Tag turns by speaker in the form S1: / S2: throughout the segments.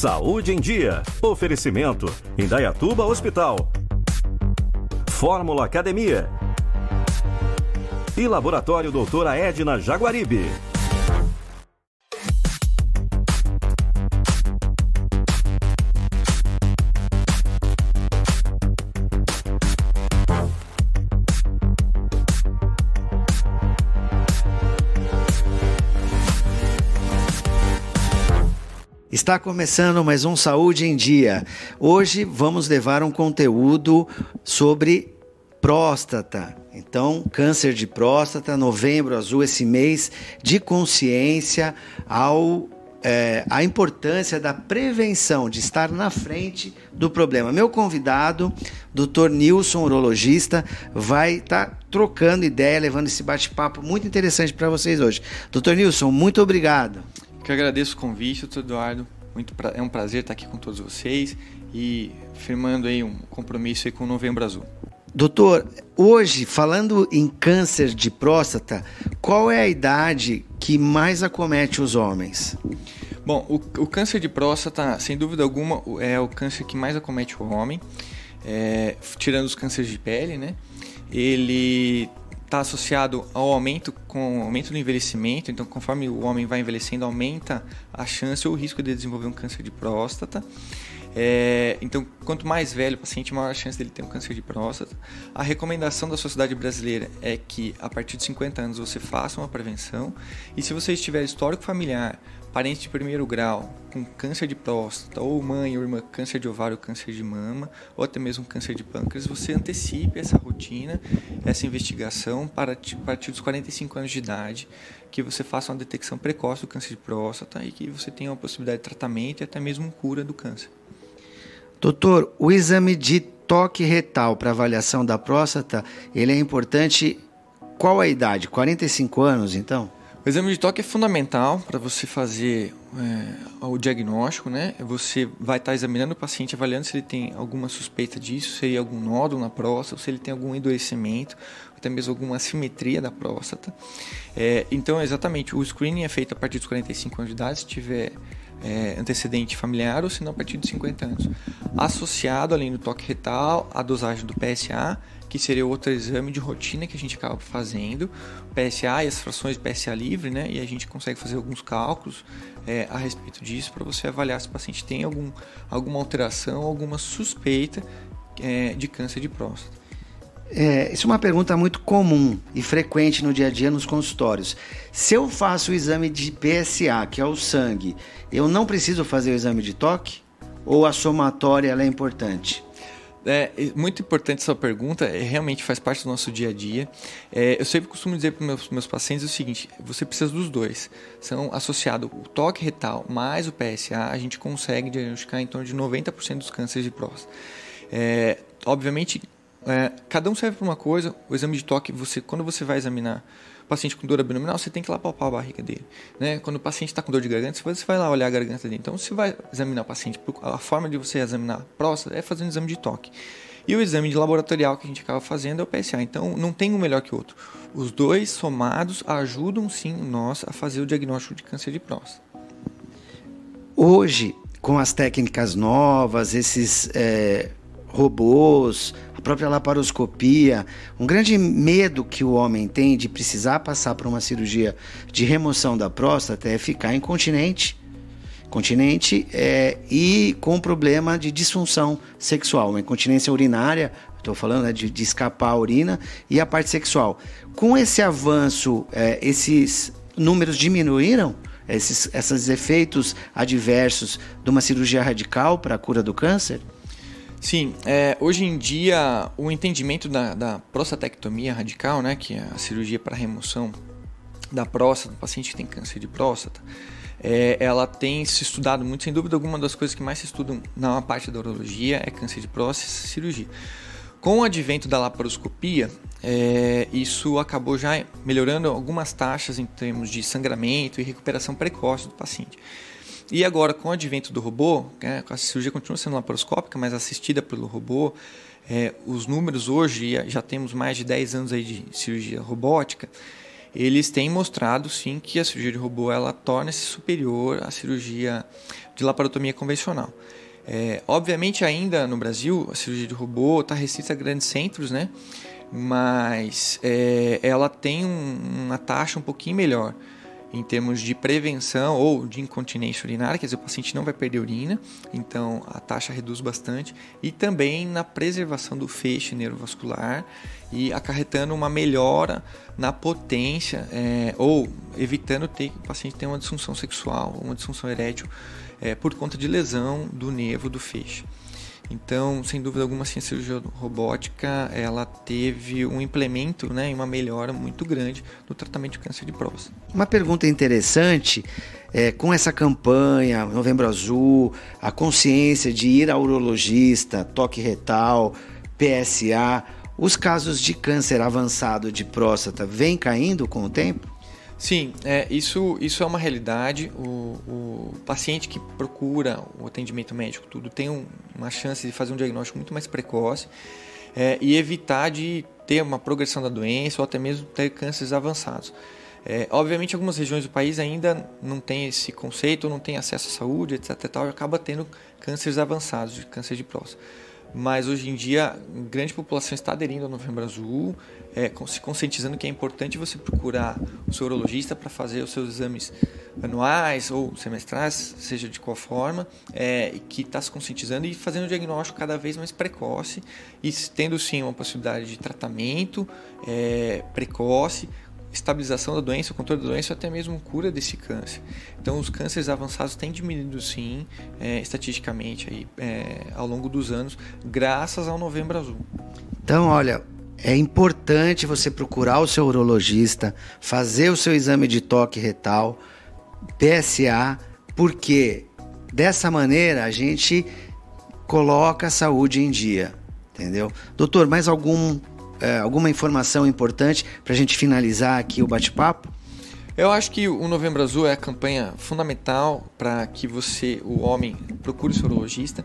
S1: Saúde em Dia. Oferecimento: Indaiatuba Hospital. Fórmula Academia. E Laboratório Doutora Edna Jaguaribe.
S2: Está começando mais um Saúde em Dia. Hoje vamos levar um conteúdo sobre próstata. Então, câncer de próstata, novembro azul, esse mês de consciência ao é, a importância da prevenção, de estar na frente do problema. Meu convidado, Dr. Nilson, urologista, vai estar tá trocando ideia, levando esse bate-papo muito interessante para vocês hoje. Dr. Nilson, muito obrigado.
S3: Que agradeço o convite, doutor Eduardo. Muito pra... É um prazer estar aqui com todos vocês e firmando aí um compromisso aí com o Novembro Azul.
S2: Doutor, hoje, falando em câncer de próstata, qual é a idade que mais acomete os homens?
S3: Bom, o, o câncer de próstata, sem dúvida alguma, é o câncer que mais acomete o homem, é, tirando os cânceres de pele, né? Ele está associado ao aumento com aumento do envelhecimento. Então, conforme o homem vai envelhecendo, aumenta a chance ou o risco de desenvolver um câncer de próstata. É, então, quanto mais velho o paciente, maior a chance dele ter um câncer de próstata. A recomendação da sociedade brasileira é que a partir de 50 anos você faça uma prevenção. E se você estiver histórico familiar parente de primeiro grau com câncer de próstata, ou mãe ou irmã câncer de ovário, câncer de mama, ou até mesmo câncer de pâncreas, você antecipe essa rotina, essa investigação para a partir dos 45 anos de idade, que você faça uma detecção precoce do câncer de próstata e que você tenha uma possibilidade de tratamento e até mesmo cura do câncer.
S2: Doutor, o exame de toque retal para avaliação da próstata, ele é importante qual a idade? 45 anos, então?
S3: O exame de toque é fundamental para você fazer é, o diagnóstico, né? Você vai estar tá examinando o paciente, avaliando se ele tem alguma suspeita disso, se ele tem algum nódulo na próstata, se ele tem algum endurecimento, até mesmo alguma assimetria da próstata. É, então, exatamente, o screening é feito a partir dos 45 anos de idade, se tiver é, antecedente familiar ou se não a partir dos 50 anos. Associado, além do toque retal, a dosagem do PSA que seria outro exame de rotina que a gente acaba fazendo, PSA e as frações de PSA livre, né? E a gente consegue fazer alguns cálculos é, a respeito disso para você avaliar se o paciente tem algum, alguma alteração, alguma suspeita é, de câncer de próstata.
S2: É, isso é uma pergunta muito comum e frequente no dia a dia nos consultórios. Se eu faço o exame de PSA, que é o sangue, eu não preciso fazer o exame de toque? Ou a somatória é importante?
S3: É muito importante essa pergunta, é, realmente faz parte do nosso dia a dia. É, eu sempre costumo dizer para meus, meus pacientes o seguinte: você precisa dos dois. São associados o toque retal mais o PSA, a gente consegue diagnosticar em torno de 90% dos cânceres de próstata. É, obviamente, é, cada um serve para uma coisa. O exame de toque, você, quando você vai examinar paciente com dor abdominal, você tem que ir lá palpar a barriga dele. Né? Quando o paciente está com dor de garganta, você vai lá olhar a garganta dele. Então, você vai examinar o paciente, a forma de você examinar a próstata é fazendo exame de toque. E o exame de laboratorial que a gente acaba fazendo é o PSA. Então, não tem um melhor que o outro. Os dois somados ajudam sim nós a fazer o diagnóstico de câncer de próstata.
S2: Hoje, com as técnicas novas, esses é, robôs, a própria laparoscopia, um grande medo que o homem tem de precisar passar por uma cirurgia de remoção da próstata é ficar incontinente, continente é, e com problema de disfunção sexual, uma incontinência urinária, estou falando né, de, de, escapar a urina e a parte sexual. Com esse avanço, é, esses números diminuíram? Esses, esses efeitos adversos de uma cirurgia radical para a cura do câncer?
S3: Sim, é, hoje em dia o entendimento da, da, prostatectomia radical, né, que é a cirurgia para remoção da próstata, do paciente que tem câncer de próstata, é, ela tem se estudado muito, sem dúvida alguma das coisas que mais se estudam na parte da urologia é câncer de próstata e cirurgia. Com o advento da laparoscopia, é, isso acabou já melhorando algumas taxas em termos de sangramento e recuperação precoce do paciente. E agora, com o advento do robô, né, a cirurgia continua sendo laparoscópica, mas assistida pelo robô, é, os números hoje, já temos mais de 10 anos aí de cirurgia robótica, eles têm mostrado sim que a cirurgia de robô ela torna-se superior à cirurgia de laparotomia convencional. É, obviamente ainda no Brasil a cirurgia de robô está restrita a grandes centros, né? Mas é, ela tem um, uma taxa um pouquinho melhor em termos de prevenção ou de incontinência urinária, quer dizer, o paciente não vai perder urina, então a taxa reduz bastante, e também na preservação do feixe neurovascular e acarretando uma melhora na potência é, ou evitando ter que o paciente tenha uma disfunção sexual, uma disfunção erétil é, por conta de lesão do nervo do feixe. Então, sem dúvida alguma, assim, a cirurgia robótica ela teve um implemento né, e uma melhora muito grande no tratamento de câncer de próstata.
S2: Uma pergunta interessante é, com essa campanha, Novembro Azul, a consciência de ir ao urologista, toque retal, PSA, os casos de câncer avançado de próstata vêm caindo com o tempo?
S3: Sim, é, isso, isso é uma realidade. O, o, paciente que procura o atendimento médico tudo tem um, uma chance de fazer um diagnóstico muito mais precoce é, e evitar de ter uma progressão da doença ou até mesmo ter cânceres avançados. É, obviamente, algumas regiões do país ainda não têm esse conceito, não têm acesso à saúde, etc. Tal, e acaba tendo cânceres avançados, de câncer de próstata mas hoje em dia grande população está aderindo ao Novembro Azul, é, se conscientizando que é importante você procurar o seu urologista para fazer os seus exames anuais ou semestrais, seja de qual forma, é, que está se conscientizando e fazendo o diagnóstico cada vez mais precoce e tendo sim uma possibilidade de tratamento é, precoce estabilização da doença, controle da doença, até mesmo cura desse câncer. Então, os cânceres avançados têm diminuído sim, é, estatisticamente, aí, é, ao longo dos anos, graças ao Novembro Azul.
S2: Então, olha, é importante você procurar o seu urologista, fazer o seu exame de toque retal, PSA, porque dessa maneira a gente coloca a saúde em dia, entendeu? Doutor, mais algum é, alguma informação importante para a gente finalizar aqui o bate-papo?
S3: Eu acho que o Novembro Azul é a campanha fundamental para que você, o homem, procure o seu urologista.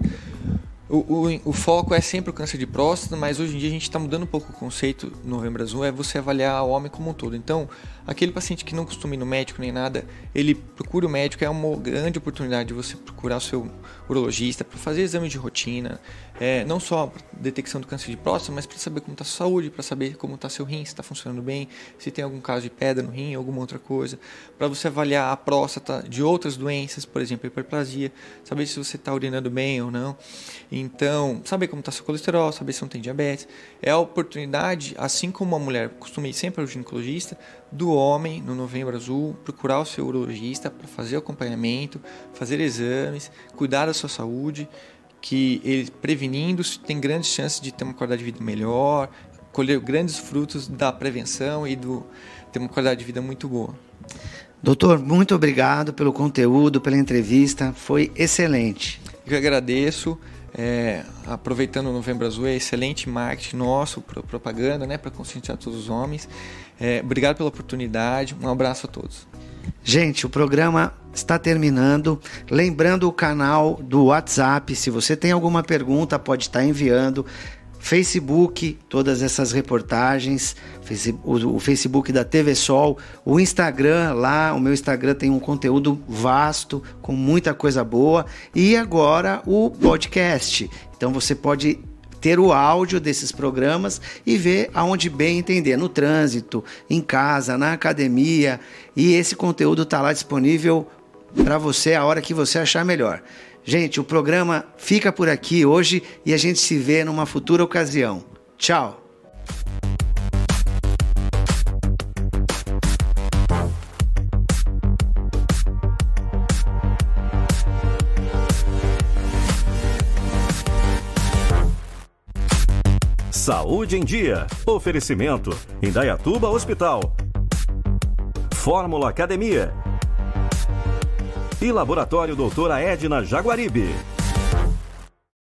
S3: O, o, o, foco é sempre o câncer de próstata, mas hoje em dia a gente está mudando um pouco o conceito no Novembro Azul, é você avaliar o homem como um todo. Então, aquele paciente que não costuma ir no médico nem nada, ele procura o médico, é uma grande oportunidade de você procurar o seu urologista para fazer exame de rotina, é, não só detecção do câncer de próstata, mas para saber como está a sua saúde, para saber como está seu rim, se está funcionando bem, se tem algum caso de pedra no rim, alguma outra coisa, para você avaliar a próstata de outras doenças, por exemplo, hiperplasia, saber se você está urinando bem ou não. Então, saber como está seu colesterol, saber se não tem diabetes. É a oportunidade, assim como a mulher costuma ir sempre ao ginecologista, do homem no Novembro Azul procurar o seu urologista para fazer acompanhamento, fazer exames, cuidar da sua saúde que ele prevenindo tem grandes chances de ter uma qualidade de vida melhor, colher grandes frutos da prevenção e do ter uma qualidade de vida muito boa.
S2: Doutor, muito obrigado pelo conteúdo, pela entrevista, foi excelente.
S3: Eu agradeço. É, aproveitando o Novembro Azul, é excelente marketing nosso, propaganda, né, para conscientizar todos os homens. É, obrigado pela oportunidade, um abraço a todos.
S2: Gente, o programa está terminando. Lembrando o canal do WhatsApp, se você tem alguma pergunta, pode estar enviando. Facebook, todas essas reportagens, o Facebook da TV Sol, o Instagram, lá o meu Instagram tem um conteúdo vasto, com muita coisa boa, e agora o podcast. Então você pode ter o áudio desses programas e ver aonde bem entender, no trânsito, em casa, na academia, e esse conteúdo está lá disponível para você a hora que você achar melhor. Gente, o programa fica por aqui hoje e a gente se vê numa futura ocasião. Tchau!
S1: Saúde em Dia. Oferecimento: Indaiatuba Hospital. Fórmula Academia e Laboratório Doutora Edna Jaguaribe.